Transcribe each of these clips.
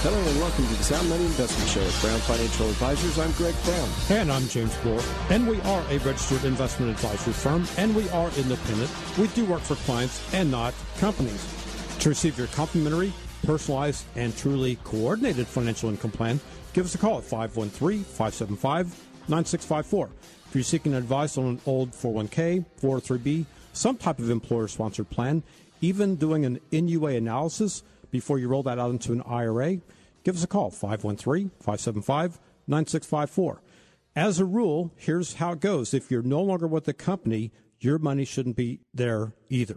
Hello and welcome to the Sound Money Investment Show with Brown Financial Advisors. I'm Greg Brown. And I'm James Bohr. And we are a registered investment advisory firm and we are independent. We do work for clients and not companies. To receive your complimentary, personalized, and truly coordinated financial income plan, give us a call at 513 575 9654. If you're seeking advice on an old 401k, 403b, some type of employer sponsored plan, even doing an NUA analysis, before you roll that out into an IRA, give us a call 513 575 9654. As a rule, here's how it goes. If you're no longer with the company, your money shouldn't be there either.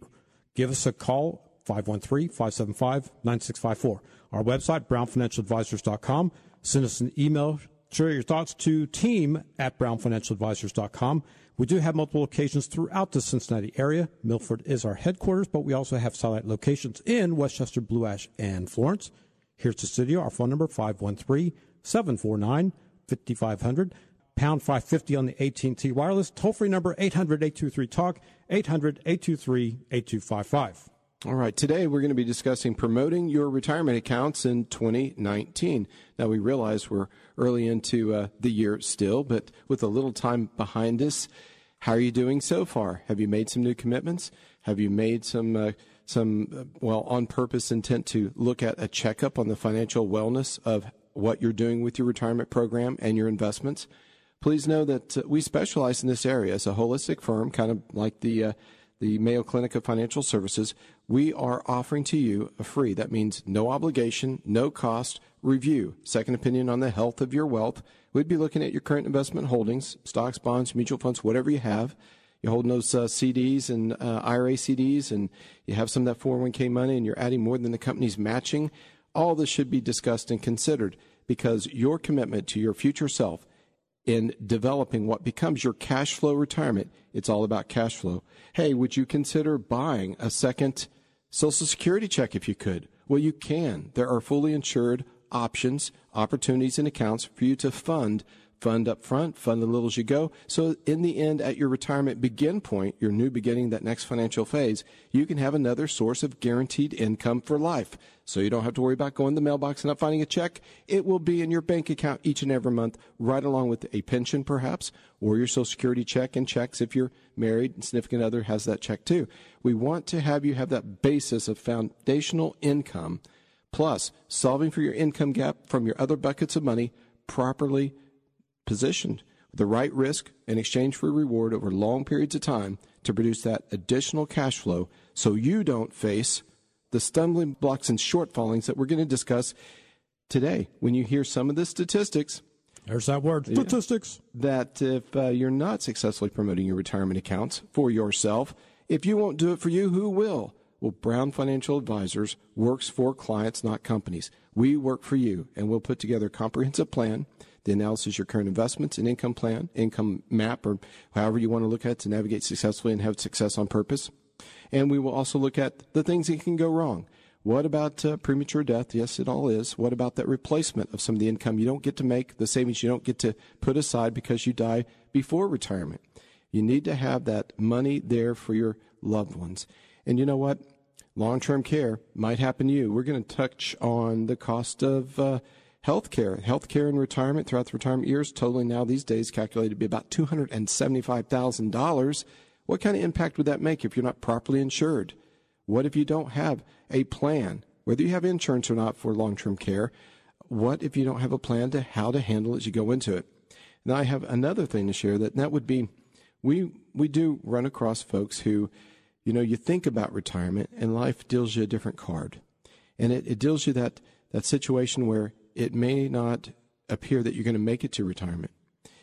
Give us a call 513 575 9654. Our website, brownfinancialadvisors.com. Send us an email. Share your thoughts to team at brownfinancialadvisors.com. We do have multiple locations throughout the Cincinnati area. Milford is our headquarters, but we also have satellite locations in West Chester, Blue Ash, and Florence. Here's the studio. Our phone number, 513-749-5500. Pound 550 on the AT&T wireless. Toll-free number, 800-823-TALK, 800-823-8255. All right, today we're going to be discussing promoting your retirement accounts in 2019. Now, we realize we're early into uh, the year still, but with a little time behind us, how are you doing so far? Have you made some new commitments? Have you made some uh, some uh, well on purpose intent to look at a checkup on the financial wellness of what you're doing with your retirement program and your investments? Please know that uh, we specialize in this area as a holistic firm, kind of like the uh, the Mayo Clinic of Financial Services. We are offering to you a free, that means no obligation, no cost review, second opinion on the health of your wealth We'd be looking at your current investment holdings, stocks, bonds, mutual funds, whatever you have. You're holding those uh, CDs and uh, IRA CDs, and you have some of that 401k money, and you're adding more than the company's matching. All this should be discussed and considered because your commitment to your future self in developing what becomes your cash flow retirement, it's all about cash flow. Hey, would you consider buying a second Social Security check if you could? Well, you can. There are fully insured options, opportunities, and accounts for you to fund. Fund up front, fund a little as you go. So in the end, at your retirement begin point, your new beginning, that next financial phase, you can have another source of guaranteed income for life. So you don't have to worry about going to the mailbox and not finding a check. It will be in your bank account each and every month, right along with a pension perhaps, or your social security check and checks if you're married and significant other has that check too. We want to have you have that basis of foundational income plus solving for your income gap from your other buckets of money properly positioned the right risk in exchange for reward over long periods of time to produce that additional cash flow so you don't face the stumbling blocks and shortfallings that we're going to discuss today. When you hear some of the statistics, there's that word, statistics. That if uh, you're not successfully promoting your retirement accounts for yourself, if you won't do it for you, who will? Well, Brown Financial Advisors works for clients, not companies. We work for you, and we'll put together a comprehensive plan. The analysis your current investments, and income plan, income map, or however you want to look at it to navigate successfully and have success on purpose. And we will also look at the things that can go wrong. What about uh, premature death? Yes, it all is. What about that replacement of some of the income you don't get to make, the savings you don't get to put aside because you die before retirement? You need to have that money there for your loved ones. And you know what? long term care might happen to you. We're going to touch on the cost of uh, health care. Health care in retirement throughout the retirement years, totaling now these days calculated to be about $275,000. What kind of impact would that make if you're not properly insured? What if you don't have a plan, whether you have insurance or not for long term care? What if you don't have a plan to how to handle it as you go into it? Now, I have another thing to share that, that would be we, we do run across folks who you know, you think about retirement and life deals you a different card. And it, it deals you that, that situation where it may not appear that you're going to make it to retirement.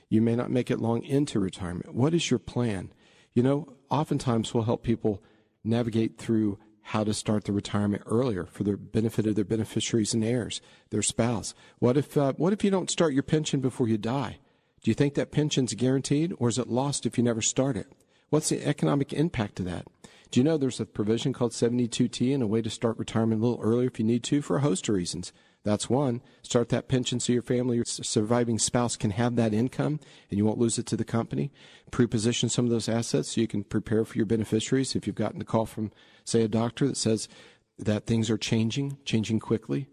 You may not make it long into retirement. What is your plan? You know, oftentimes we'll help people navigate through how to start the retirement earlier for the benefit of their beneficiaries and heirs, their spouse. What if, uh, what if you don't start your pension before you die? Do you think that pension's guaranteed or is it lost if you never start it? What's the economic impact of that? Do you know there's a provision called 72T and a way to start retirement a little earlier if you need to for a host of reasons? That's one. Start that pension so your family, your surviving spouse can have that income and you won't lose it to the company. Preposition some of those assets so you can prepare for your beneficiaries if you've gotten a call from, say, a doctor that says that things are changing, changing quickly.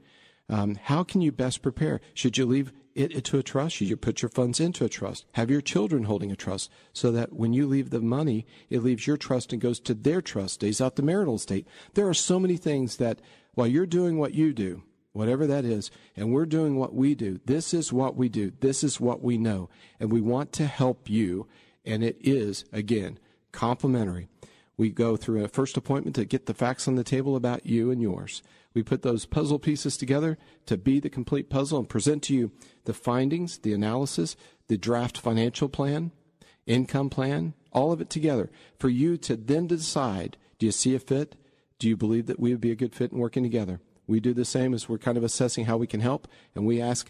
Um, how can you best prepare? Should you leave it to a trust? Should you put your funds into a trust? Have your children holding a trust so that when you leave the money, it leaves your trust and goes to their trust, stays out the marital estate. There are so many things that while you're doing what you do, whatever that is, and we're doing what we do, this is what we do. This is what we know. And we want to help you. And it is, again, complimentary. We go through a first appointment to get the facts on the table about you and yours. We put those puzzle pieces together to be the complete puzzle and present to you the findings, the analysis, the draft financial plan, income plan, all of it together for you to then decide do you see a fit? Do you believe that we would be a good fit in working together? We do the same as we're kind of assessing how we can help, and we ask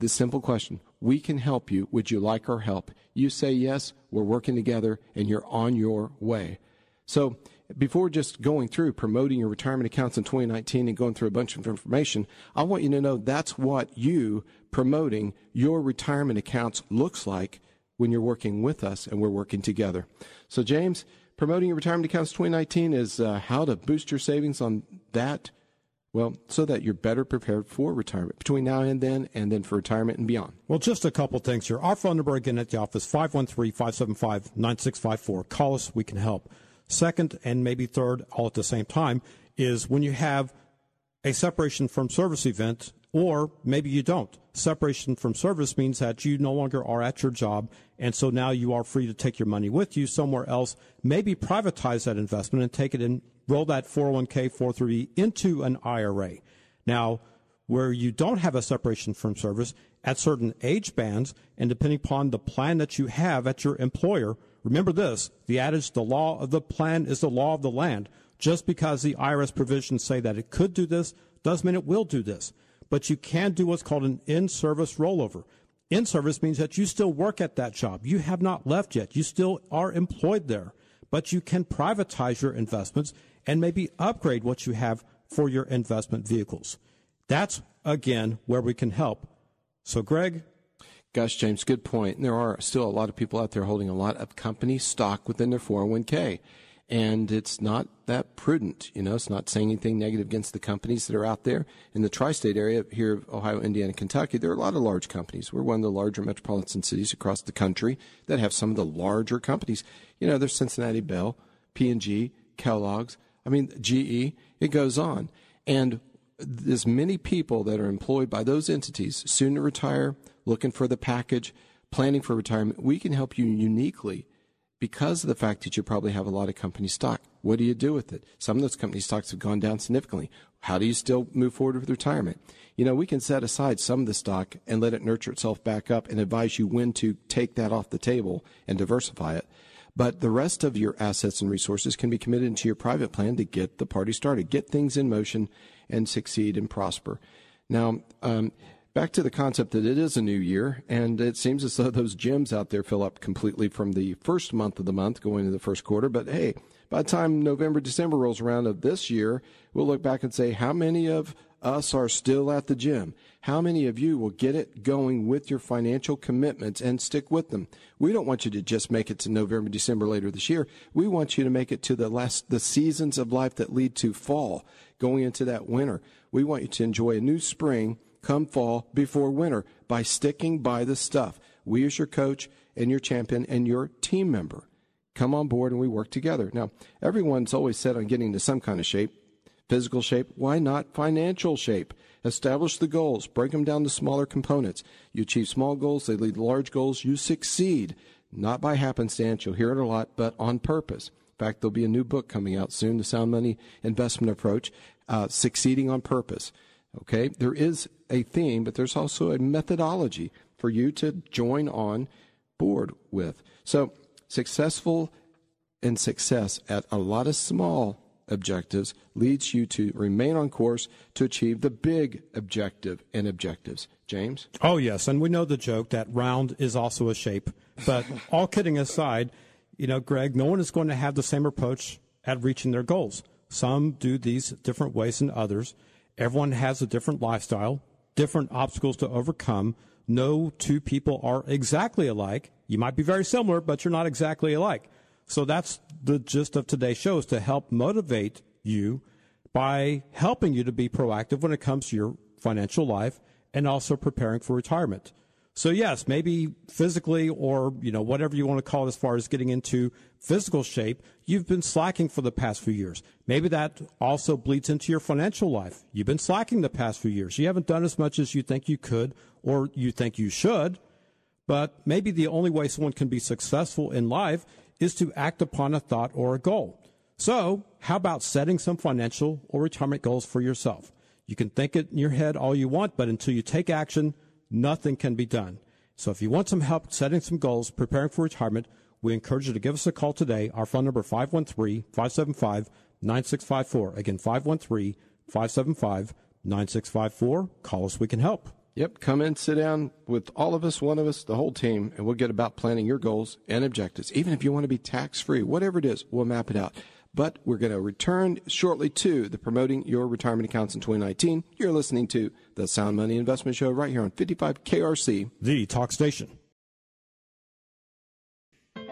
this simple question We can help you. Would you like our help? You say yes, we're working together, and you're on your way. So, before just going through promoting your retirement accounts in 2019 and going through a bunch of information, I want you to know that's what you promoting your retirement accounts looks like when you're working with us and we're working together. So, James, promoting your retirement accounts 2019 is uh, how to boost your savings on that. Well, so that you're better prepared for retirement between now and then, and then for retirement and beyond. Well, just a couple things here. Our phone number again at the office, 513 575 9654. Call us, we can help. Second, and maybe third, all at the same time, is when you have a separation from service event, or maybe you don't. Separation from service means that you no longer are at your job, and so now you are free to take your money with you somewhere else, maybe privatize that investment and take it and roll that 401k, 403 into an IRA. Now, where you don't have a separation from service at certain age bands, and depending upon the plan that you have at your employer, Remember this the adage, the law of the plan is the law of the land. Just because the IRS provisions say that it could do this doesn't mean it will do this. But you can do what's called an in service rollover. In service means that you still work at that job. You have not left yet. You still are employed there. But you can privatize your investments and maybe upgrade what you have for your investment vehicles. That's, again, where we can help. So, Greg, Gosh, James, good point. There are still a lot of people out there holding a lot of company stock within their 401k. And it's not that prudent. You know, it's not saying anything negative against the companies that are out there. In the tri state area here of Ohio, Indiana, Kentucky, there are a lot of large companies. We're one of the larger metropolitan cities across the country that have some of the larger companies. You know, there's Cincinnati Bell, P&G, Kellogg's, I mean, GE, it goes on. And there's many people that are employed by those entities soon to retire looking for the package, planning for retirement, we can help you uniquely because of the fact that you probably have a lot of company stock. What do you do with it? Some of those company stocks have gone down significantly. How do you still move forward with retirement? You know, we can set aside some of the stock and let it nurture itself back up and advise you when to take that off the table and diversify it. But the rest of your assets and resources can be committed into your private plan to get the party started, get things in motion, and succeed and prosper. Now, um, back to the concept that it is a new year, and it seems as though those gyms out there fill up completely from the first month of the month going into the first quarter. But hey, by the time November, December rolls around of this year, we'll look back and say, how many of us are still at the gym? How many of you will get it going with your financial commitments and stick with them? We don't want you to just make it to November, December later this year. We want you to make it to the last, the seasons of life that lead to fall, going into that winter. We want you to enjoy a new spring come fall before winter by sticking by the stuff. We, as your coach and your champion and your team member, come on board and we work together. Now, everyone's always set on getting to some kind of shape physical shape. Why not financial shape? Establish the goals, break them down to smaller components. You achieve small goals, they lead to large goals, you succeed. Not by happenstance, you'll hear it a lot, but on purpose. In fact, there'll be a new book coming out soon, The Sound Money Investment Approach, uh, Succeeding on Purpose. Okay, there is a theme, but there's also a methodology for you to join on board with. So, successful and success at a lot of small objectives leads you to remain on course to achieve the big objective and objectives. James? Oh, yes. And we know the joke that round is also a shape. But all kidding aside, you know, Greg, no one is going to have the same approach at reaching their goals. Some do these different ways than others. Everyone has a different lifestyle, different obstacles to overcome. No two people are exactly alike. You might be very similar, but you're not exactly alike. So that's the gist of today's show is to help motivate you by helping you to be proactive when it comes to your financial life and also preparing for retirement. So yes, maybe physically or, you know, whatever you want to call it as far as getting into physical shape, you've been slacking for the past few years. Maybe that also bleeds into your financial life. You've been slacking the past few years. You haven't done as much as you think you could or you think you should. But maybe the only way someone can be successful in life is to act upon a thought or a goal. So, how about setting some financial or retirement goals for yourself? You can think it in your head all you want, but until you take action, nothing can be done. So if you want some help setting some goals, preparing for retirement, we encourage you to give us a call today. Our phone number 513-575-9654. Again, 513-575-9654. Call us, we can help. Yep, come in, sit down with all of us, one of us, the whole team, and we'll get about planning your goals and objectives. Even if you want to be tax free, whatever it is, we'll map it out. But we're going to return shortly to the Promoting Your Retirement Accounts in 2019. You're listening to the Sound Money Investment Show right here on 55 KRC, the talk station.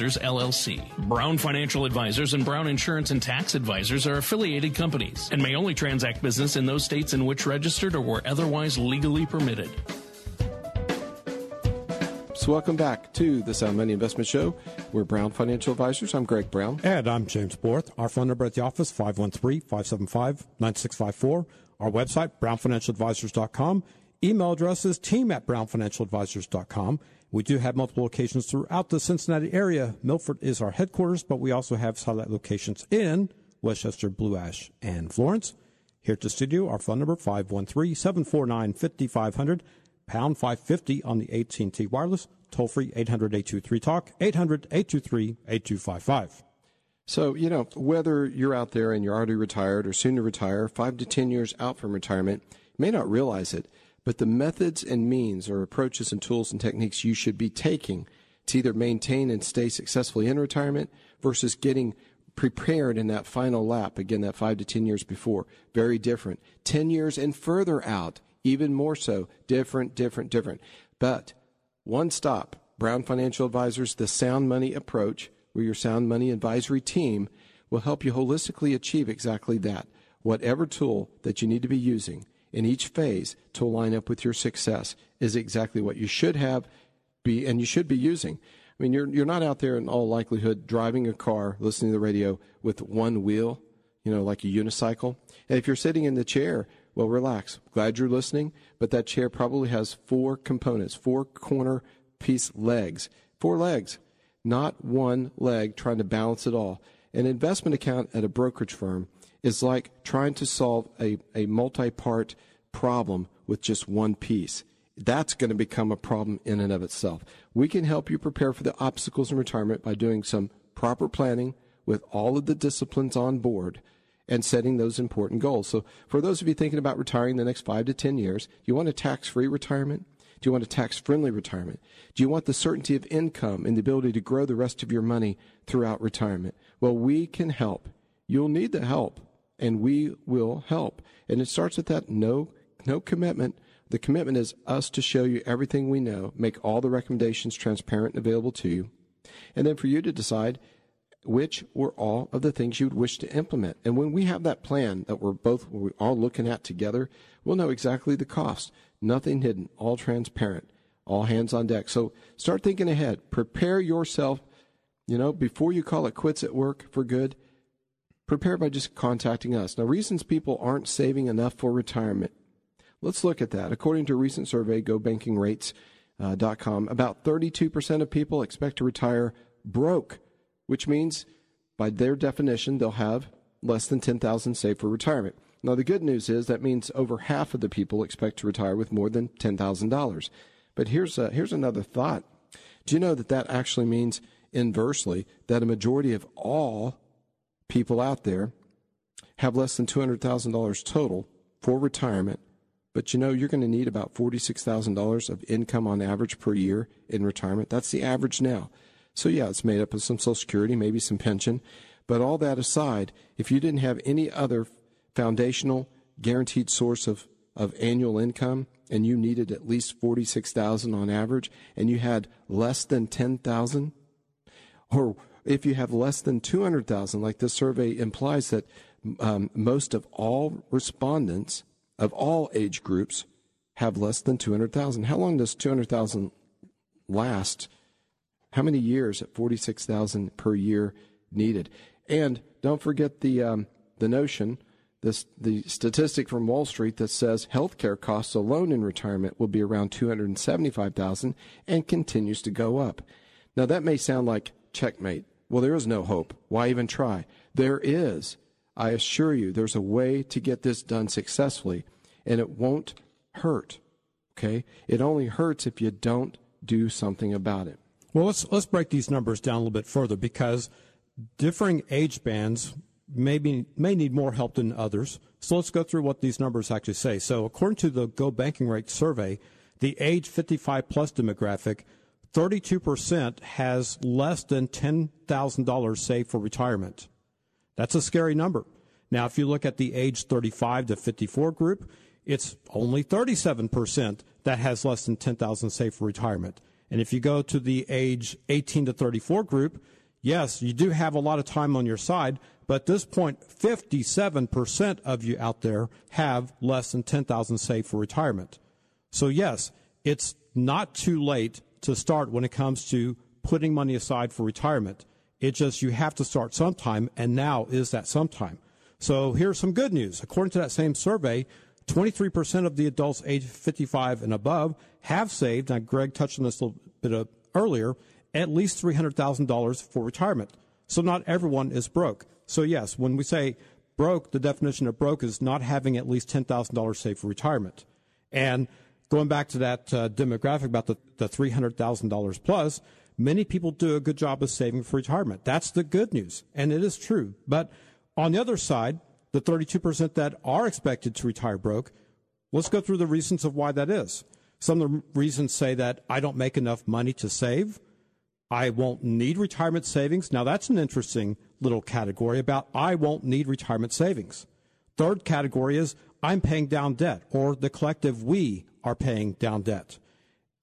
Advisors, LLC. Brown Financial Advisors and Brown Insurance and Tax Advisors are affiliated companies and may only transact business in those states in which registered or were otherwise legally permitted. So, welcome back to the Sound Money Investment Show. We're Brown Financial Advisors. I'm Greg Brown. And I'm James Borth. Our phone number at the office, 513 575 9654. Our website, brownfinancialadvisors.com. Email address is team at brownfinancialadvisors.com. We do have multiple locations throughout the Cincinnati area. Milford is our headquarters, but we also have satellite locations in West Chester, Blue Ash, and Florence. Here at the studio, our phone number 513-749-5500, pound 550 on the AT&T wireless, toll free 800-823-TALK, 800-823-8255. So, you know, whether you're out there and you're already retired or soon to retire, five to 10 years out from retirement, you may not realize it, but the methods and means or approaches and tools and techniques you should be taking to either maintain and stay successfully in retirement versus getting prepared in that final lap, again, that five to 10 years before, very different. 10 years and further out, even more so, different, different, different. But one stop, Brown Financial Advisors, the Sound Money approach, where your Sound Money advisory team will help you holistically achieve exactly that. Whatever tool that you need to be using in each phase to line up with your success is exactly what you should have be and you should be using. I mean, you're you're not out there in all likelihood driving a car, listening to the radio with one wheel, you know, like a unicycle. And if you're sitting in the chair, well, relax. Glad you're listening, but that chair probably has four components, four corner piece legs, four legs, not one leg trying to balance it all. An investment account at a brokerage firm is like trying to solve a, a multi part problem with just one piece. That's going to become a problem in and of itself. We can help you prepare for the obstacles in retirement by doing some proper planning with all of the disciplines on board and setting those important goals. So, for those of you thinking about retiring the next five to 10 years, do you want a tax free retirement? Do you want a tax friendly retirement? Do you want the certainty of income and the ability to grow the rest of your money throughout retirement? Well, we can help. You'll need the help and we will help. And it starts with that no no commitment. The commitment is us to show you everything we know, make all the recommendations transparent and available to you, and then for you to decide which or all of the things you would wish to implement. And when we have that plan that we're both we're all looking at together, we'll know exactly the cost. Nothing hidden, all transparent, all hands on deck. So start thinking ahead. Prepare yourself, you know, before you call it quits at work for good prepare by just contacting us. Now, reasons people aren't saving enough for retirement. Let's look at that. According to a recent survey, GoBankingRates.com, uh, about 32% of people expect to retire broke, which means by their definition, they'll have less than 10,000 saved for retirement. Now, the good news is that means over half of the people expect to retire with more than $10,000. But here's, a, here's another thought. Do you know that that actually means inversely that a majority of all people out there have less than $200,000 total for retirement, but you know you're going to need about $46,000 of income on average per year in retirement. That's the average now. So, yeah, it's made up of some Social Security, maybe some pension. But all that aside, if you didn't have any other foundational guaranteed source of, of annual income and you needed at least 46,000 on average and you had less than 10,000 or if you have less than 200,000, like this survey implies that um, most of all respondents of all age groups have less than 200,000. How long does 200,000 last? How many years at 46,000 per year needed? And don't forget the um, the notion, this the statistic from Wall Street that says healthcare costs alone in retirement will be around 275,000 and continues to go up. Now that may sound like checkmate. Well, there is no hope. Why even try? There is. I assure you, there's a way to get this done successfully, and it won't hurt. Okay? It only hurts if you don't do something about it. Well, let's let's break these numbers down a little bit further because differing age bands may be, may need more help than others. So let's go through what these numbers actually say. So according to the Go Banking Rate survey, the age 55 plus demographic 32% has less than $10,000 saved for retirement. That's a scary number. Now, if you look at the age 35 to 54 group, it's only 37% that has less than 10,000 saved for retirement. And if you go to the age 18 to 34 group, yes, you do have a lot of time on your side, but at this point, 57% of you out there have less than 10,000 saved for retirement. So yes, it's not too late to start when it comes to putting money aside for retirement. It's just you have to start sometime, and now is that sometime. So here's some good news. According to that same survey, 23% of the adults age 55 and above have saved, now Greg touched on this a little bit earlier, at least $300,000 for retirement. So not everyone is broke. So yes, when we say broke, the definition of broke is not having at least $10,000 saved for retirement. And going back to that uh, demographic about the, the $300,000 plus, many people do a good job of saving for retirement. That's the good news, and it is true. But on the other side, the 32% that are expected to retire broke, let's go through the reasons of why that is. Some of the reasons say that I don't make enough money to save. I won't need retirement savings. Now, that's an interesting little category about I won't need retirement savings. Third category is I'm paying down debt, or the collective we are paying down debt.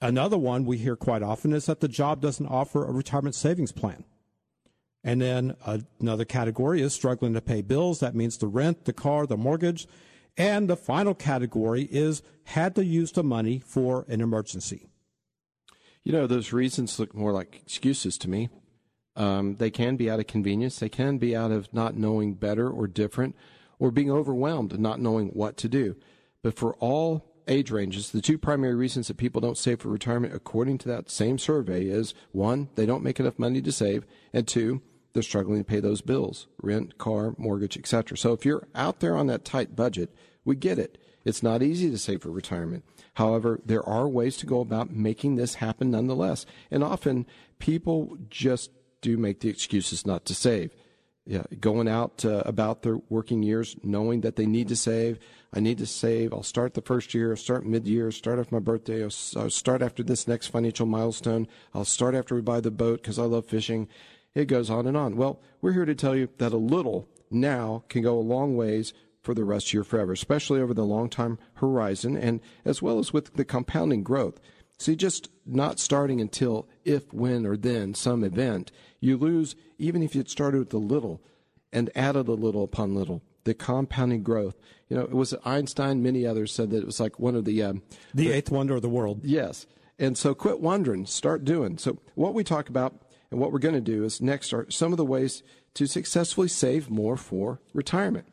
Another one we hear quite often is that the job doesn't offer a retirement savings plan. And then another category is struggling to pay bills. That means the rent, the car, the mortgage. And the final category is had to use the money for an emergency. You know, those reasons look more like excuses to me. Um, they can be out of convenience. They can be out of not knowing better or different or being overwhelmed and not knowing what to do. But for all age ranges, the two primary reasons that people don't save for retirement, according to that same survey, is one, they don't make enough money to save, and two, they're struggling to pay those bills rent, car, mortgage, etc. So if you're out there on that tight budget, we get it. It's not easy to save for retirement. However, there are ways to go about making this happen nonetheless. And often people just do make the excuses not to save yeah, going out about their working years, knowing that they need to save. I need to save. I'll start the first year, I'll start mid year, start after my birthday, I'll, I'll, start after this next financial milestone. I'll start after we buy the boat because I love fishing. It goes on and on. Well, we're here to tell you that a little now can go a long ways for the rest of your forever, especially over the long time horizon and as well as with the compounding growth. See, just not starting until if, when, or then some event, you lose even if you'd started with a little and added a little upon little. The compounding growth. You know, it was Einstein, many others said that it was like one of the. Um, the eighth wonder of the world. Yes. And so quit wondering, start doing. So, what we talk about And what we're going to do is next are some of the ways to successfully save more for retirement.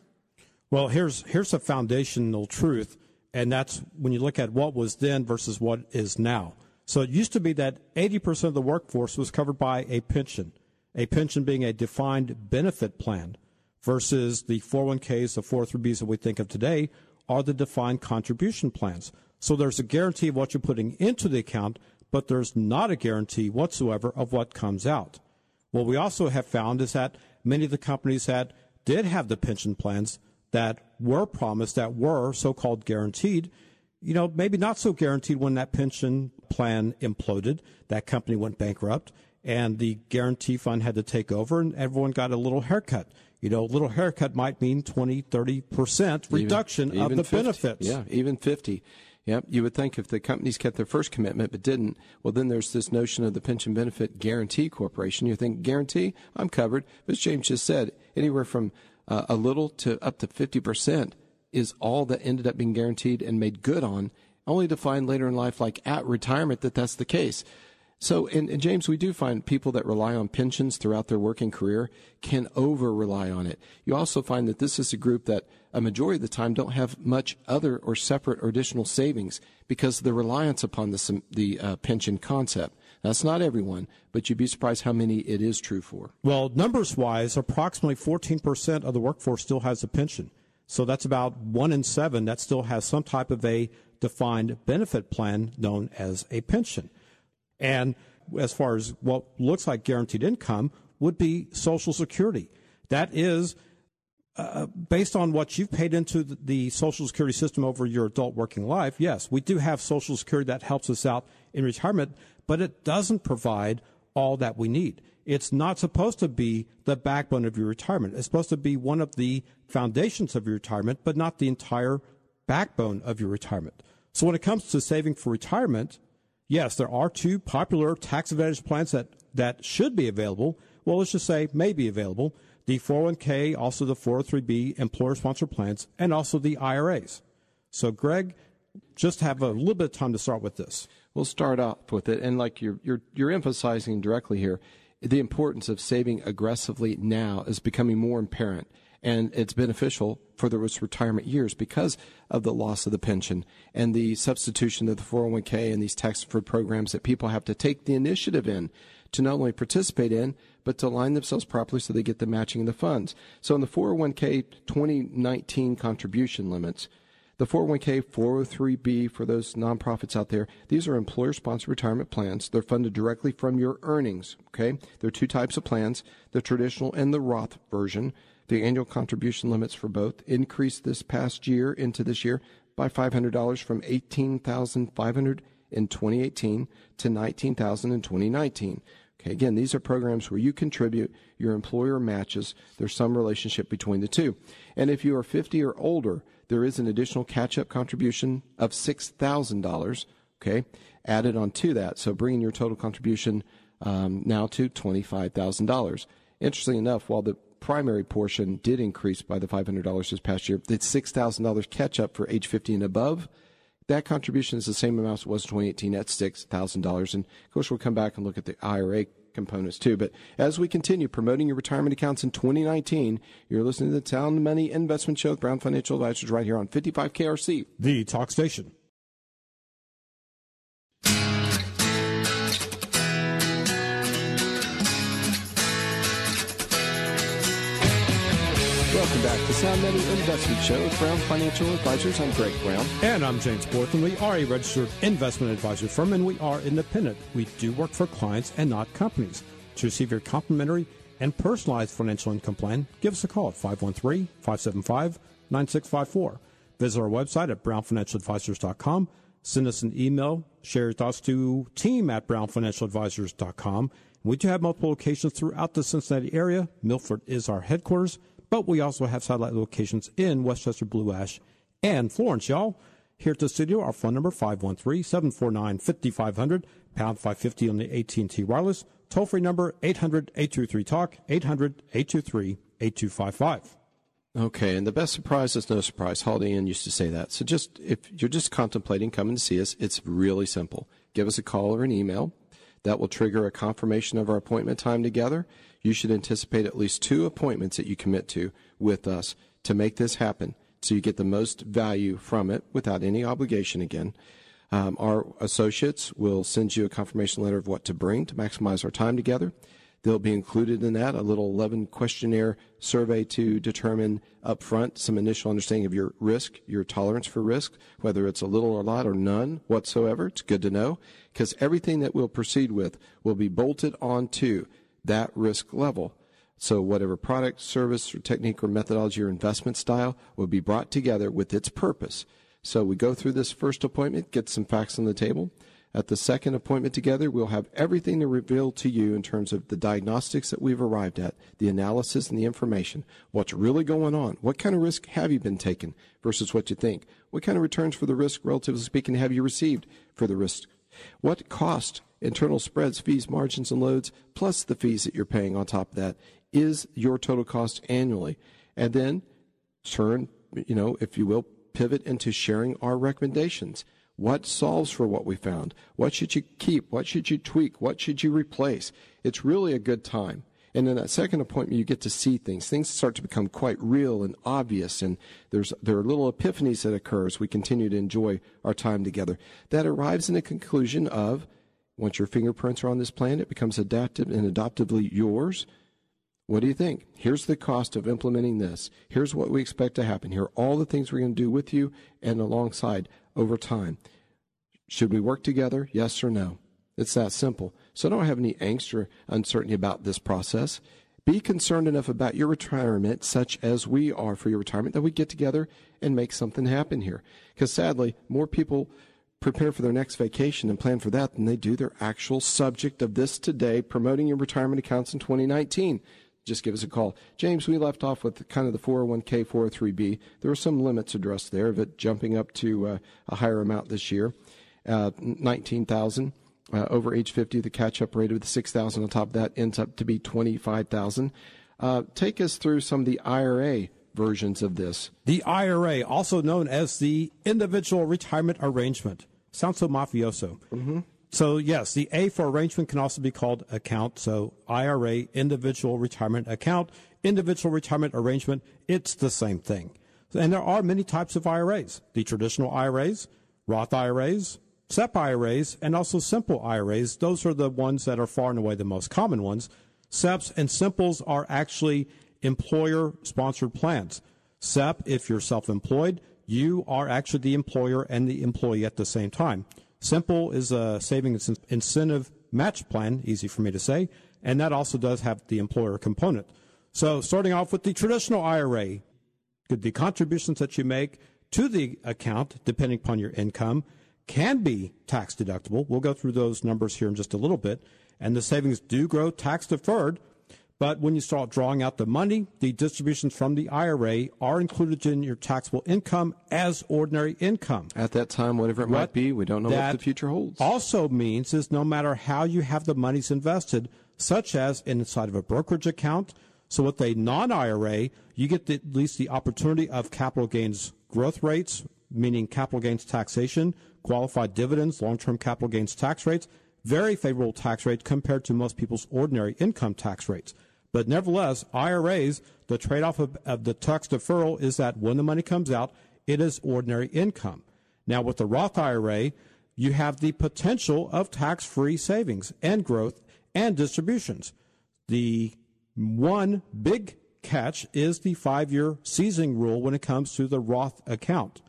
Well, here's here's a foundational truth, and that's when you look at what was then versus what is now. So it used to be that 80% of the workforce was covered by a pension, a pension being a defined benefit plan, versus the 401ks, the 403bs that we think of today are the defined contribution plans. So there's a guarantee of what you're putting into the account, but there's not a guarantee whatsoever of what comes out. What we also have found is that many of the companies that did have the pension plans that were promised, that were so called guaranteed, you know, maybe not so guaranteed when that pension plan imploded, that company went bankrupt, and the guarantee fund had to take over, and everyone got a little haircut. You know, a little haircut might mean 20, 30% reduction even, even of the 50, benefits. Yeah, even 50. Yep, you would think if the companies kept their first commitment but didn't, well, then there's this notion of the Pension Benefit Guaranty Corporation. You think, guarantee? I'm covered. But as James just said, anywhere from uh, a little to up to 50% is all that ended up being guaranteed and made good on, only to find later in life, like at retirement, that that's the case. So, and, and, James, we do find people that rely on pensions throughout their working career can over rely on it. You also find that this is a group that a majority of the time don't have much other or separate or additional savings because of the reliance upon the, the uh, pension concept. That's not everyone, but you'd be surprised how many it is true for. Well, numbers wise, approximately 14% of the workforce still has a pension. So that's about one in seven that still has some type of a defined benefit plan known as a pension. And as far as what looks like guaranteed income would be Social Security. That is uh, based on what you've paid into the Social Security system over your adult working life. Yes, we do have Social Security that helps us out in retirement, but it doesn't provide all that we need. It's not supposed to be the backbone of your retirement. It's supposed to be one of the foundations of your retirement, but not the entire backbone of your retirement. So when it comes to saving for retirement, yes, there are two popular tax advantage plans that, that should be available. Well, let's just say may be available. The 401k, also the 403b employer sponsored plans, and also the IRAs. So, Greg, just have a little bit of time to start with this. We'll start off with it, and like you're you're you're emphasizing directly here, the importance of saving aggressively now is becoming more apparent and it's beneficial for those retirement years because of the loss of the pension and the substitution of the 401k and these tax deferred programs that people have to take the initiative in to not only participate in but to align themselves properly so they get the matching of the funds. So in the 401k 2019 contribution limits, the 401k, 403b for those nonprofits out there, these are employer sponsored retirement plans. They're funded directly from your earnings. Okay. There are two types of plans the traditional and the Roth version. The annual contribution limits for both increased this past year into this year by $500 from 18500 in 2018 to 19000 in 2019. Okay, again, these are programs where you contribute, your employer matches, there's some relationship between the two. And if you are 50 or older, there is an additional catch up contribution of $6,000, okay, added on to that. So bringing your total contribution um, now to $25,000. Interestingly enough, while the primary portion did increase by the $500 this past year. The $6,000 catch up for age 50 and above. That contribution is the same amount as it was in 2018 at $6,000. And of course, we'll come back and look at the IRA components too. But as we continue promoting your retirement accounts in 2019, you're listening to the Sound Money Investment Show with Brown Financial Advisors right here on 55 KRC, the talk station. Welcome back to Sound Money Investment Show with Brown Financial Advisors. I'm Greg Brown. And I'm James Borton. We are a registered investment advisor firm and we are independent. We do work for clients and not companies. To receive your complimentary and personalized financial income plan, give us a call at 513 575 9654. Visit our website at brownfinancialadvisors.com. Send us an email. Share your thoughts to team at brownfinancialadvisors.com. We do have multiple locations throughout the Cincinnati area. Milford is our headquarters but we also have satellite locations in West Chester, Blue Ash, and Florence, y'all. Here at the studio, our phone number 513-749-5500, pound 550 on the AT&T wireless. Toll-free number 800-823-TALK, 800-823-8255. Okay, and the best surprise is no surprise. Holiday Inn used to say that. So just if you're just contemplating coming to see us, it's really simple. Give us a call or an email That will trigger a confirmation of our appointment time together. You should anticipate at least two appointments that you commit to with us to make this happen so you get the most value from it without any obligation again. Um, our associates will send you a confirmation letter of what to bring to maximize our time together. They'll be included in that a little 11 questionnaire survey to determine upfront some initial understanding of your risk, your tolerance for risk, whether it's a little or a lot or none whatsoever. It's good to know because everything that we'll proceed with will be bolted onto that risk level. So whatever product, service, or technique or methodology or investment style will be brought together with its purpose. So we go through this first appointment, get some facts on the table. At the second appointment together, we'll have everything to reveal to you in terms of the diagnostics that we've arrived at, the analysis and the information, what's really going on, what kind of risk have you been taking versus what you think, what kind of returns for the risk, relatively speaking, have you received for the risk, what cost, internal spreads, fees, margins, and loads, plus the fees that you're paying on top of that, is your total cost annually, and then turn, you know, if you will, pivot into sharing our recommendations. What solves for what we found? What should you keep? What should you tweak? What should you replace? It's really a good time. And in that second appointment, you get to see things. Things start to become quite real and obvious, and there's there are little epiphanies that occur as we continue to enjoy our time together. That arrives in a conclusion of once your fingerprints are on this plan, it becomes adaptive and adoptively yours. What do you think? Here's the cost of implementing this. Here's what we expect to happen. Here are all the things we're going to do with you and alongside over time. Should we work together? Yes or no? It's that simple. So don't have any angst or uncertainty about this process. Be concerned enough about your retirement, such as we are for your retirement, that we get together and make something happen here. Because sadly, more people prepare for their next vacation and plan for that than they do their actual subject of this today, promoting your retirement accounts in 2019 just give us a call. James, we left off with kind of the 401k, 403b. There were some limits addressed there of it jumping up to uh, a higher amount this year, uh, 19,000. Uh, over age 50, the catch-up rate of the 6,000 on top of that ends up to be 25,000. Uh, take us through some of the IRA versions of this. The IRA, also known as the Individual Retirement Arrangement. Sounds so mafioso. Mm-hmm. So, yes, the A for arrangement can also be called account. So, IRA, individual retirement account, individual retirement arrangement, it's the same thing. And there are many types of IRAs the traditional IRAs, Roth IRAs, SEP IRAs, and also simple IRAs. Those are the ones that are far and away the most common ones. SEPs and simples are actually employer sponsored plans. SEP, if you're self employed, you are actually the employer and the employee at the same time. Simple is a savings incentive match plan, easy for me to say, and that also does have the employer component. So, starting off with the traditional IRA, the contributions that you make to the account, depending upon your income, can be tax deductible. We'll go through those numbers here in just a little bit. And the savings do grow tax deferred but when you start drawing out the money, the distributions from the IRA are included in your taxable income as ordinary income. At that time, whatever it what might be, we don't know what the future holds. Also means is no matter how you have the monies invested, such as inside of a brokerage account, so with a non-IRA, you get the, at least the opportunity of capital gains growth rates, meaning capital gains taxation, qualified dividends, long-term capital gains tax rates, very favorable tax rates compared to most people's ordinary income tax rates. But nevertheless, IRAs, the trade off of, of, the tax deferral is that when the money comes out, it is ordinary income. Now, with the Roth IRA, you have the potential of tax free savings and growth and distributions. The one big catch is the five year seasoning rule when it comes to the Roth account.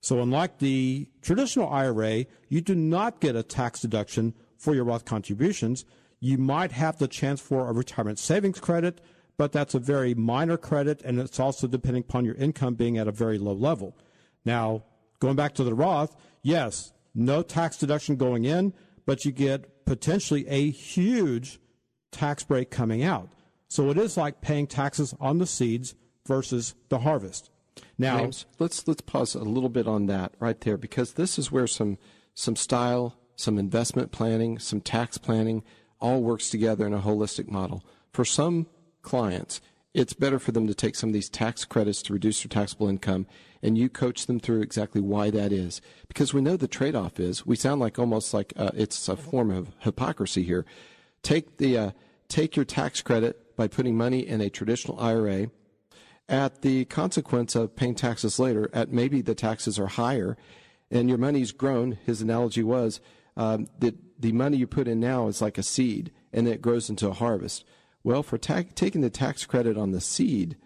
So, unlike the traditional IRA, you do not get a tax deduction for your Roth contributions you might have the chance for a retirement savings credit, but that's a very minor credit, and it's also depending upon your income being at a very low level. Now, going back to the Roth, yes, no tax deduction going in, but you get potentially a huge tax break coming out. So it is like paying taxes on the seeds versus the harvest. Now, James, let's let's pause a little bit on that right there because this is where some some style, some investment planning, some tax planning all works together in a holistic model. For some clients, it's better for them to take some of these tax credits to reduce their taxable income, and you coach them through exactly why that is. Because we know the trade off is we sound like almost like uh, it's a form of hypocrisy here. Take the uh, take your tax credit by putting money in a traditional IRA at the consequence of paying taxes later, at maybe the taxes are higher and your money's grown. His analogy was um, that the money you put in now is like a seed and it grows into a harvest. Well, for ta- taking the tax credit on the seed,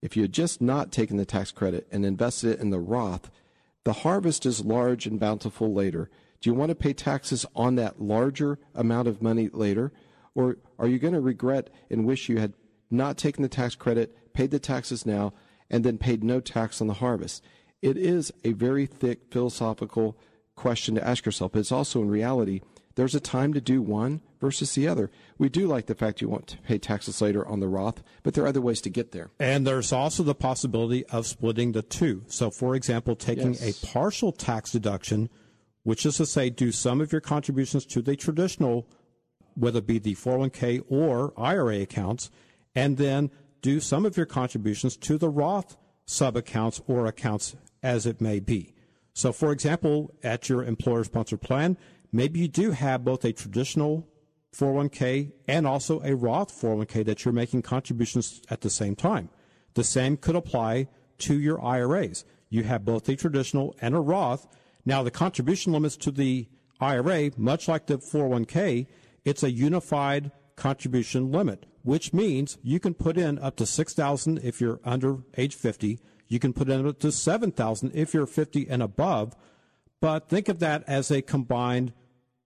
if you had just not taken the tax credit and invested it in the Roth, the harvest is large and bountiful later. Do you want to pay taxes on that larger amount of money later? Or are you going to regret and wish you had not taken the tax credit, paid the taxes now, and then paid no tax on the harvest? It is a very thick philosophical question to ask yourself. It's also in reality there's a time to do one versus the other. We do like the fact you want to pay taxes later on the Roth, but there are other ways to get there. And there's also the possibility of splitting the two. So, for example, taking yes. a partial tax deduction, which is to say, do some of your contributions to the traditional, whether it be the 401k or IRA accounts, and then do some of your contributions to the Roth sub accounts or accounts as it may be. So, for example, at your employer sponsored plan, maybe you do have both a traditional 401k and also a Roth 401k that you're making contributions at the same time. The same could apply to your IRAs. You have both a traditional and a Roth. Now, the contribution limits to the IRA, much like the 401k, it's a unified contribution limit, which means you can put in up to 6000 if you're under age 50. You can put in up to 7000 if you're 50 and above. But think of that as a combined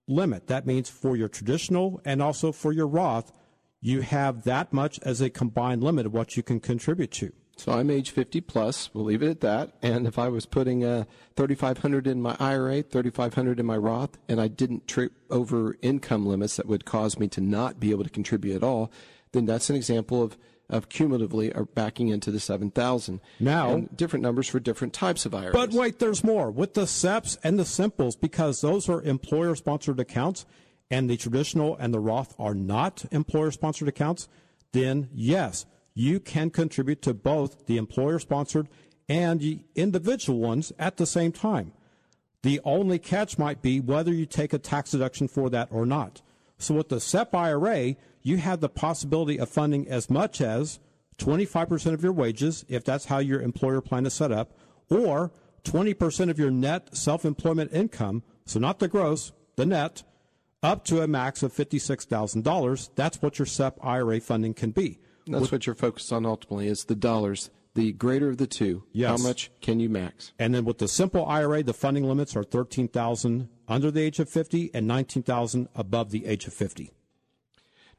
limit. That means for your traditional and also for your Roth, you have that much as a combined limit of what you can contribute to. So I'm age 50 plus. We'll leave it at that. And if I was putting uh, 3,500 in my IRA, 3,500 in my Roth, and I didn't trip over income limits that would cause me to not be able to contribute at all, then that's an example of of cumulatively are backing into the 7,000. Now, and different numbers for different types of IRAs. But wait, there's more. With the SEPs and the simples, because those are employer sponsored accounts and the traditional and the Roth are not employer sponsored accounts, then yes, you can contribute to both the employer sponsored and the individual ones at the same time. The only catch might be whether you take a tax deduction for that or not. So with the SEP IRA, you have the possibility of funding as much as 25% of your wages, if that's how your employer plan is set up, or 20% of your net self employment income, so not the gross, the net, up to a max of $56,000. That's what your SEP IRA funding can be. That's With, what you're focused on ultimately is the dollars. The greater of the two, yes. how much can you max? And then with the simple IRA, the funding limits are 13,000 under the age of 50 and 19,000 above the age of 50.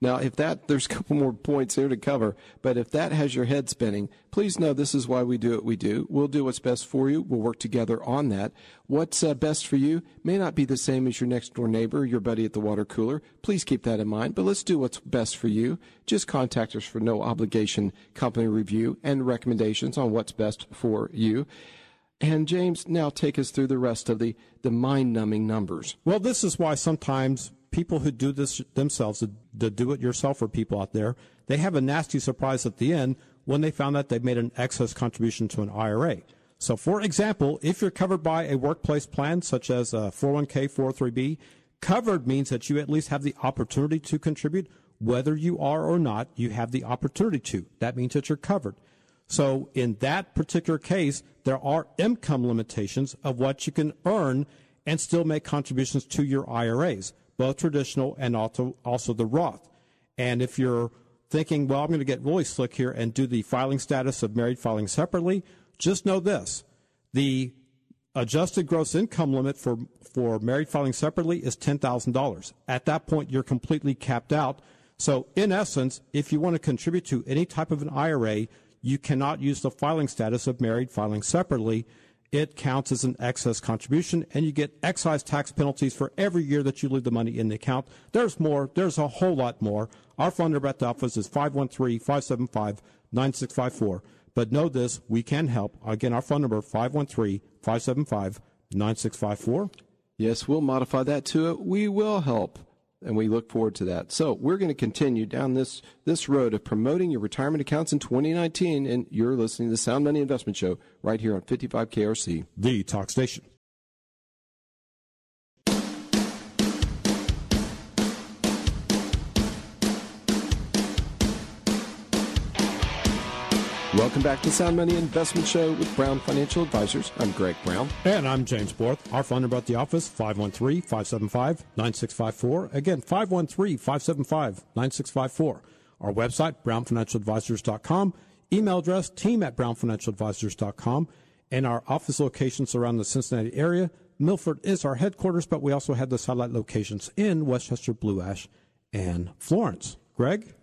Now, if that, there's a couple more points here to cover, but if that has your head spinning, please know this is why we do what we do. We'll do what's best for you. We'll work together on that. What's uh, best for you may not be the same as your next door neighbor, your buddy at the water cooler. Please keep that in mind, but let's do what's best for you. Just contact us for no obligation company review and recommendations on what's best for you. And James, now take us through the rest of the, the mind numbing numbers. Well, this is why sometimes people who do this themselves, the, do-it-yourselfer people out there, they have a nasty surprise at the end when they found that they've made an excess contribution to an IRA. So, for example, if you're covered by a workplace plan such as a 401k, 403b, covered means that you at least have the opportunity to contribute. Whether you are or not, you have the opportunity to. That means that you're covered. So, in that particular case, there are income limitations of what you can earn and still make contributions to your IRAs both traditional and also, also the Roth. And if you're thinking, well, I'm going to get really slick here and do the filing status of married filing separately, just know this. The adjusted gross income limit for, for married filing separately is $10,000. At that point, you're completely capped out. So, in essence, if you want to contribute to any type of an IRA, you cannot use the filing status of married filing separately it counts as an excess contribution, and you get excise tax penalties for every year that you leave the money in the account. There's more. There's a whole lot more. Our phone number at the office is 513 575 9654. But know this, we can help. Again, our phone number 513 575 9654. Yes, we'll modify that to it. We will help. And we look forward to that. So we're going to continue down this this road of promoting your retirement accounts in 2019, and you're listening to the Sound Money Investment Show right here on 55 KRC, the talk station. Welcome back to Sound Money Investment Show with Brown Financial Advisors. I'm Greg Brown. And I'm James Borth. Our phone number at the office, 513-575-9654. Again, 513-575-9654. Our website, brownfinancialadvisors.com. Email address, team at brownfinancialadvisors.com. And our office locations around the Cincinnati area. Milford is our headquarters, but we also have the satellite locations in West Chester, Blue Ash, and Florence. Greg?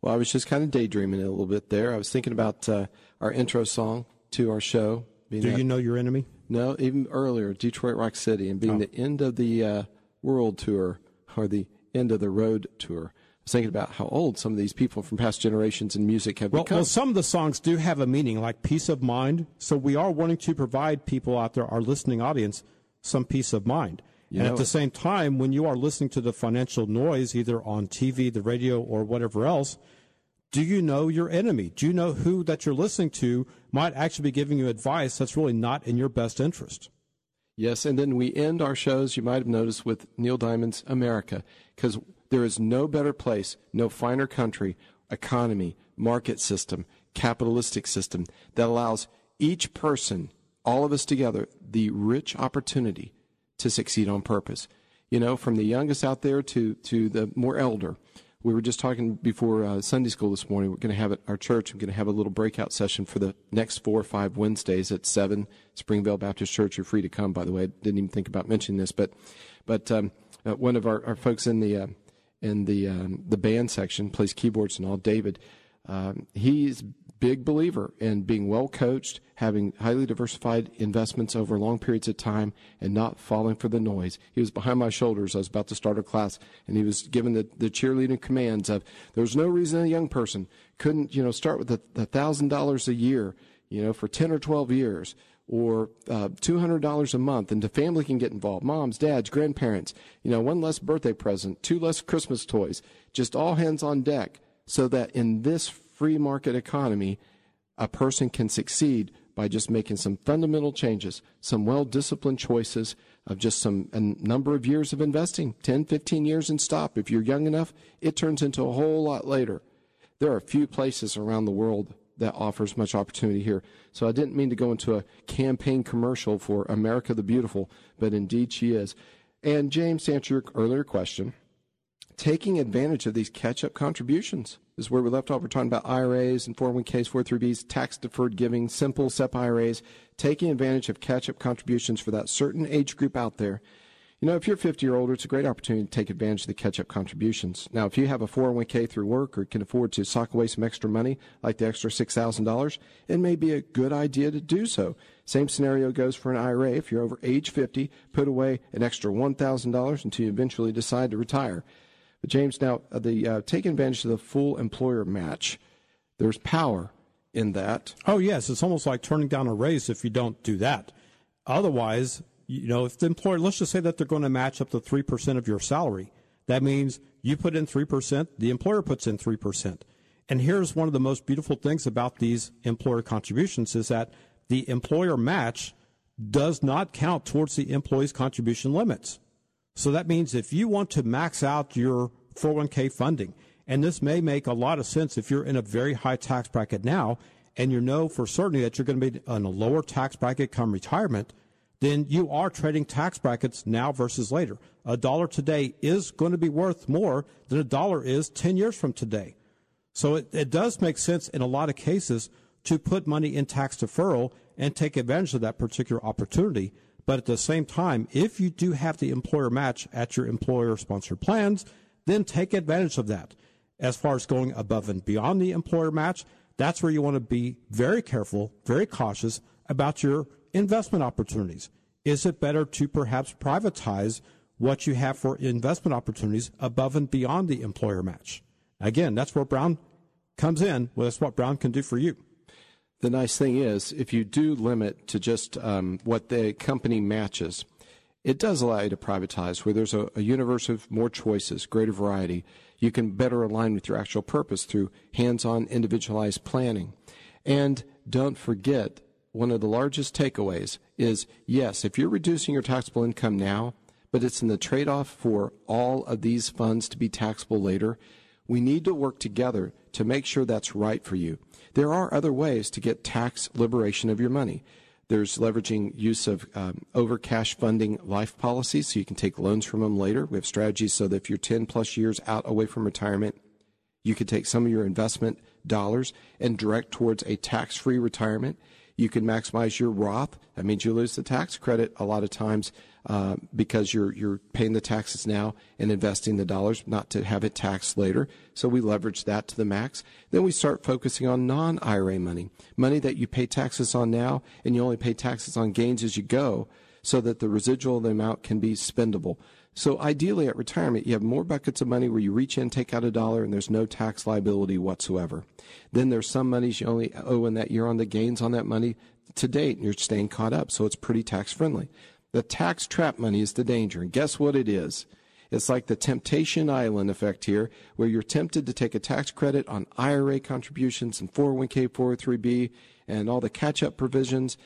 Well, I was just kind of daydreaming a little bit there. I was thinking about uh, our intro song to our show. Do that, you know your enemy? No, even earlier, Detroit Rock City, and being oh. the end of the uh, world tour or the end of the road tour. I was thinking about how old some of these people from past generations in music have well, become. Well, some of the songs do have a meaning, like peace of mind. So we are wanting to provide people out there, our listening audience, some peace of mind. You and at the same time, when you are listening to the financial noise, either on TV, the radio, or whatever else, do you know your enemy? Do you know who that you're listening to might actually be giving you advice that's really not in your best interest? Yes, and then we end our shows, you might have noticed, with Neil Diamond's America, because there is no better place, no finer country, economy, market system, capitalistic system that allows each person, all of us together, the rich opportunity to succeed on purpose. You know, from the youngest out there to, to the more elder. We were just talking before uh, Sunday school this morning. We're going to have at our church. We're going to have a little breakout session for the next four or five Wednesdays at seven. Springvale Baptist Church. You're free to come. By the way, I didn't even think about mentioning this, but but um, uh, one of our, our folks in the uh, in the um, the band section plays keyboards and all. David, um, he's big believer in being well coached, having highly diversified investments over long periods of time, and not falling for the noise. He was behind my shoulders. I was about to start a class, and he was given the, the cheerleading commands of there's no reason a young person couldn't, you know, start with a thousand dollars a year, you know, for ten or twelve years. Or uh, two hundred dollars a month, and the family can get involved. Moms, dads, grandparents. You know, one less birthday present, two less Christmas toys. Just all hands on deck, so that in this free market economy, a person can succeed by just making some fundamental changes, some well disciplined choices of just some a number of years of investing 10, 15 years and stop. If you're young enough, it turns into a whole lot later. There are few places around the world that offers much opportunity here. So I didn't mean to go into a campaign commercial for America the Beautiful, but indeed she is. And James, to answer your earlier question, taking advantage of these catch up contributions is where we left off. We're talking about IRAs and 401ks, 403bs, tax deferred giving, simple SEP IRAs, taking advantage of catch up contributions for that certain age group out there. You know, if you're 50 or older, it's a great opportunity to take advantage of the catch up contributions. Now, if you have a 401k through work or can afford to sock away some extra money, like the extra $6,000, it may be a good idea to do so. Same scenario goes for an IRA. If you're over age 50, put away an extra $1,000 until you eventually decide to retire. But James, now uh, the uh, advantage of the full employer match, there's power in that. Oh yes, it's almost like turning down a raise if you don't do that. Otherwise, you know, if the employer, let's just say that they're going to match up to three percent of your salary, that means you put in three percent, the employer puts in three percent. And here's one of the most beautiful things about these employer contributions is that the employer match does not count towards the employee's contribution limits. So that means if you want to max out your 401k funding, and this may make a lot of sense if you're in a very high tax bracket now, and you know for certainty that you're going to be in a lower tax bracket come retirement, then you are trading tax brackets now versus later. A dollar today is going to be worth more than a dollar is 10 years from today. So it, it does make sense in a lot of cases to put money in tax deferral and take advantage of that particular opportunity. But at the same time, if you do have the employer match at your employer sponsored plans, then take advantage of that. As far as going above and beyond the employer match, that's where you want to be very careful, very cautious about your investment opportunities. Is it better to perhaps privatize what you have for investment opportunities above and beyond the employer match? Again, that's where Brown comes in. Well, that's what Brown can do for you. The nice thing is, if you do limit to just um, what the company matches, it does allow you to privatize where there's a, a, universe of more choices, greater variety. You can better align with your actual purpose through hands on individualized planning. And don't forget, one of the largest takeaways is yes, if you're reducing your taxable income now, but it's in the trade off for all of these funds to be taxable later, we need to work together to make sure that's right for you. There are other ways to get tax liberation of your money. There's leveraging use of um, over cash funding life policies so you can take loans from them later. We have strategies so that if you're 10 plus years out away from retirement, you could take some of your investment dollars and direct towards a tax free retirement. You can maximize your Roth. That means you lose the tax credit a lot of times uh, because you're you're paying the taxes now and investing the dollars, not to have it taxed later. So we leverage that to the max. Then we start focusing on non-IRA money, money that you pay taxes on now, and you only pay taxes on gains as you go, so that the residual the amount can be spendable. So ideally at retirement, you have more buckets of money where you reach in, take out a dollar, and there's no tax liability whatsoever. Then there's some monies you only owe in that year on the gains on that money to date, and you're staying caught up, so it's pretty tax friendly. The tax trap money is the danger, and guess what it is? It's like the temptation island effect here, where you're tempted to take a tax credit on IRA contributions and 401k, 403b, and all the catch up provisions,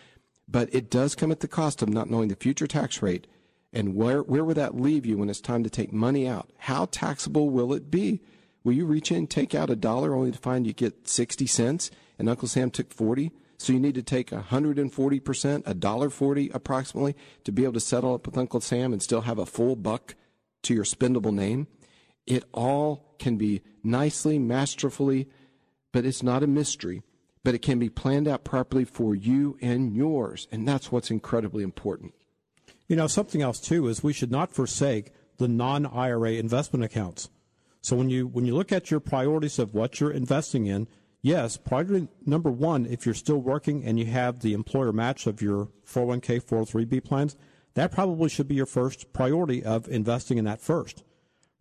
but it does come at the cost of not knowing the future tax rate and where, where will that leave you when it's time to take money out? How taxable will it be? Will you reach in take out a dollar only to find you get 60 cents and Uncle Sam took 40? So you need to take 140%, a dollar 40 approximately to be able to settle up with Uncle Sam and still have a full buck to your spendable name. It all can be nicely, masterfully, but it's not a mystery. But it can be planned out properly for you and yours. And that's what's incredibly important. You know, something else too is we should not forsake the non-IRA investment accounts. So when you when you look at your priorities of what you're investing in, yes, priority number one, if you're still working and you have the employer match of your 401k, 403b plans, that probably should be your first priority of investing in that first.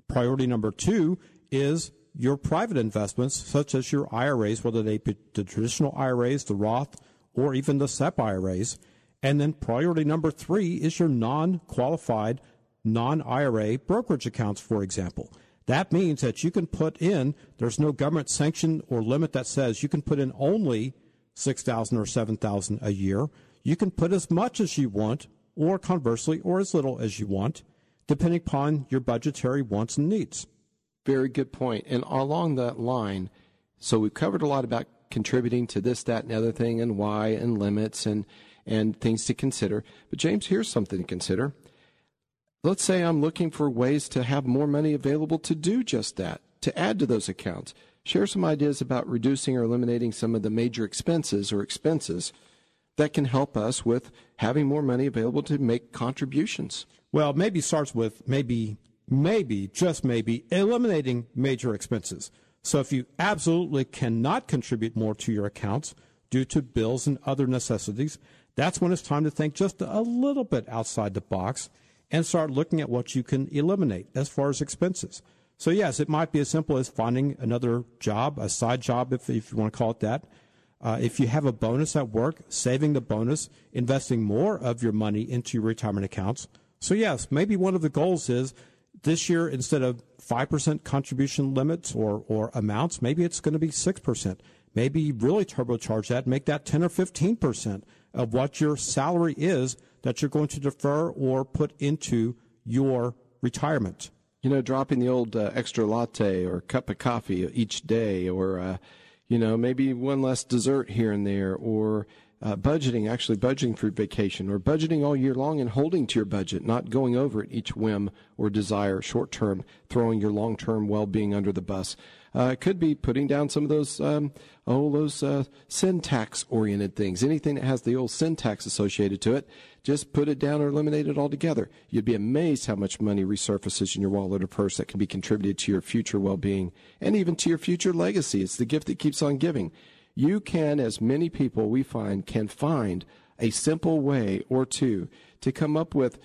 Priority number two is your private investments, such as your IRAs, whether they be the traditional IRAs, the Roth, or even the SEP IRAs. And then priority number three is your non qualified, non IRA brokerage accounts, for example. That means that you can put in, there's no government sanction or limit that says you can put in only 6000 or 7000 a year. You can put as much as you want, or conversely, or as little as you want, depending upon your budgetary wants and needs. Very good point. And along that line, so we've covered a lot about contributing to this, that, and the other thing, and why, and limits, and and things to consider. But, James, here's something to consider. Let's say I'm looking for ways to have more money available to do just that, to add to those accounts. Share some ideas about reducing or eliminating some of the major expenses or expenses that can help us with having more money available to make contributions. Well, maybe starts with maybe, maybe, just maybe, eliminating major expenses. So if you absolutely cannot contribute more to your accounts due to bills and other necessities, that's when it's time to think just a little bit outside the box and start looking at what you can eliminate as far as expenses. So, yes, it might be as simple as finding another job, a side job, if, if you want to call it that. Uh, if you have a bonus at work, saving the bonus, investing more of your money into your retirement accounts. So, yes, maybe one of the goals is this year, instead of 5% contribution limits or, or amounts, maybe it's going to be 6%. Maybe really turbocharge that, make that 10 or 15% of what your salary is that you're going to defer or put into your retirement. You know, dropping the old uh, extra latte or cup of coffee each day, or, uh, you know, maybe one less dessert here and there, or uh, budgeting, actually budgeting for vacation, or budgeting all year long and holding to your budget, not going over it each whim or desire short term, throwing your long term well being under the bus. Uh, could be putting down some of those, um, oh, those uh, sin tax oriented things. Anything that has the old sin tax associated to it, just put it down or eliminate it altogether. You'd be amazed how much money resurfaces in your wallet or purse that can be contributed to your future well being and even to your future legacy. It's the gift that keeps on giving. You can, as many people we find, can find a simple way or two to come up with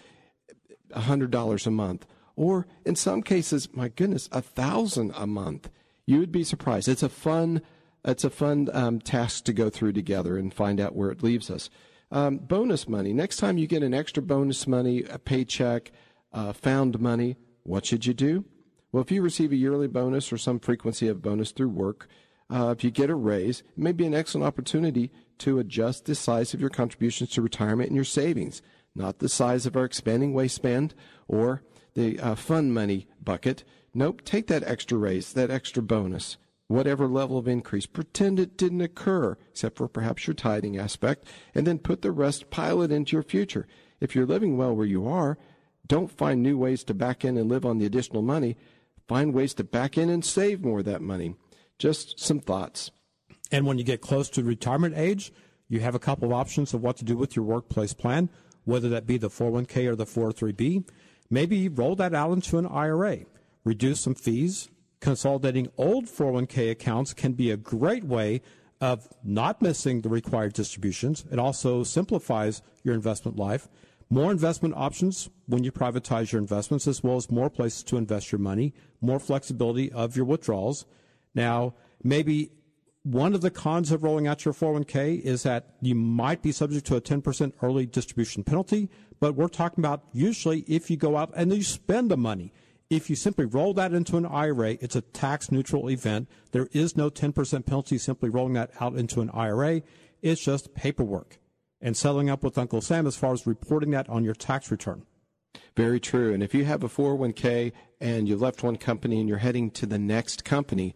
$100 a month or in some cases, my goodness, a thousand a month. You would be surprised. It's a fun, it's a fun um, task to go through together and find out where it leaves us. Um, bonus money. Next time you get an extra bonus money, a paycheck, uh, found money, what should you do? Well, if you receive a yearly bonus or some frequency of bonus through work, uh, if you get a raise, it may be an excellent opportunity to adjust the size of your contributions to retirement and your savings, not the size of our expanding waistband or the uh, fund money bucket. Nope, take that extra raise, that extra bonus, whatever level of increase, pretend it didn't occur, except for perhaps your tithing aspect, and then put the rest, pile it into your future. If you're living well where you are, don't find new ways to back in and live on the additional money. Find ways to back in and save more of that money. Just some thoughts. And when you get close to retirement age, you have a couple of options of what to do with your workplace plan, whether that be the 401k or the 403b. Maybe roll that out into an IRA, reduce some fees. Consolidating old 401k accounts can be a great way of not missing the required distributions. It also simplifies your investment life. More investment options when you privatize your investments, as well as more places to invest your money, more flexibility of your withdrawals. Now, maybe one of the cons of rolling out your 401k is that you might be subject to a 10% early distribution penalty, but we're talking about usually if you go out and you spend the money. If you simply roll that into an IRA, it's a tax neutral event. There is no 10% penalty simply rolling that out into an IRA. It's just paperwork and settling up with Uncle Sam as far as reporting that on your tax return. Very true. And if you have a 401k and you left one company and you're heading to the next company,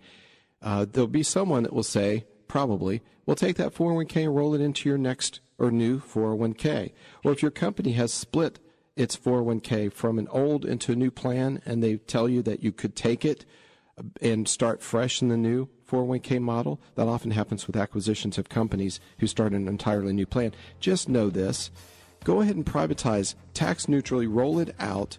uh, there'll be someone that will say, probably, we'll take that 401k and roll it into your next or new 401k. Or if your company has split its 401k from an old into a new plan and they tell you that you could take it uh, and start fresh in the new 401k model, that often happens with acquisitions of companies who start an entirely new plan. Just know this go ahead and privatize, tax neutrally roll it out,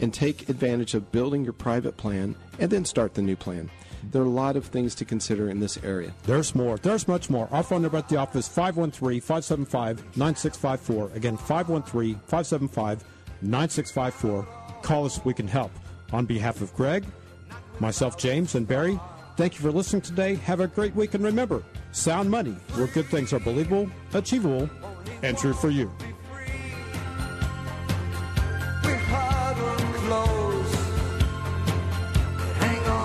and take advantage of building your private plan and then start the new plan. There are a lot of things to consider in this area. There's more. There's much more. Our phone number at the office 513 575 9654. Again, 513 575 9654. Call us, we can help. On behalf of Greg, myself, James, and Barry, thank you for listening today. Have a great week, and remember sound money, where good things are believable, achievable, and true for you.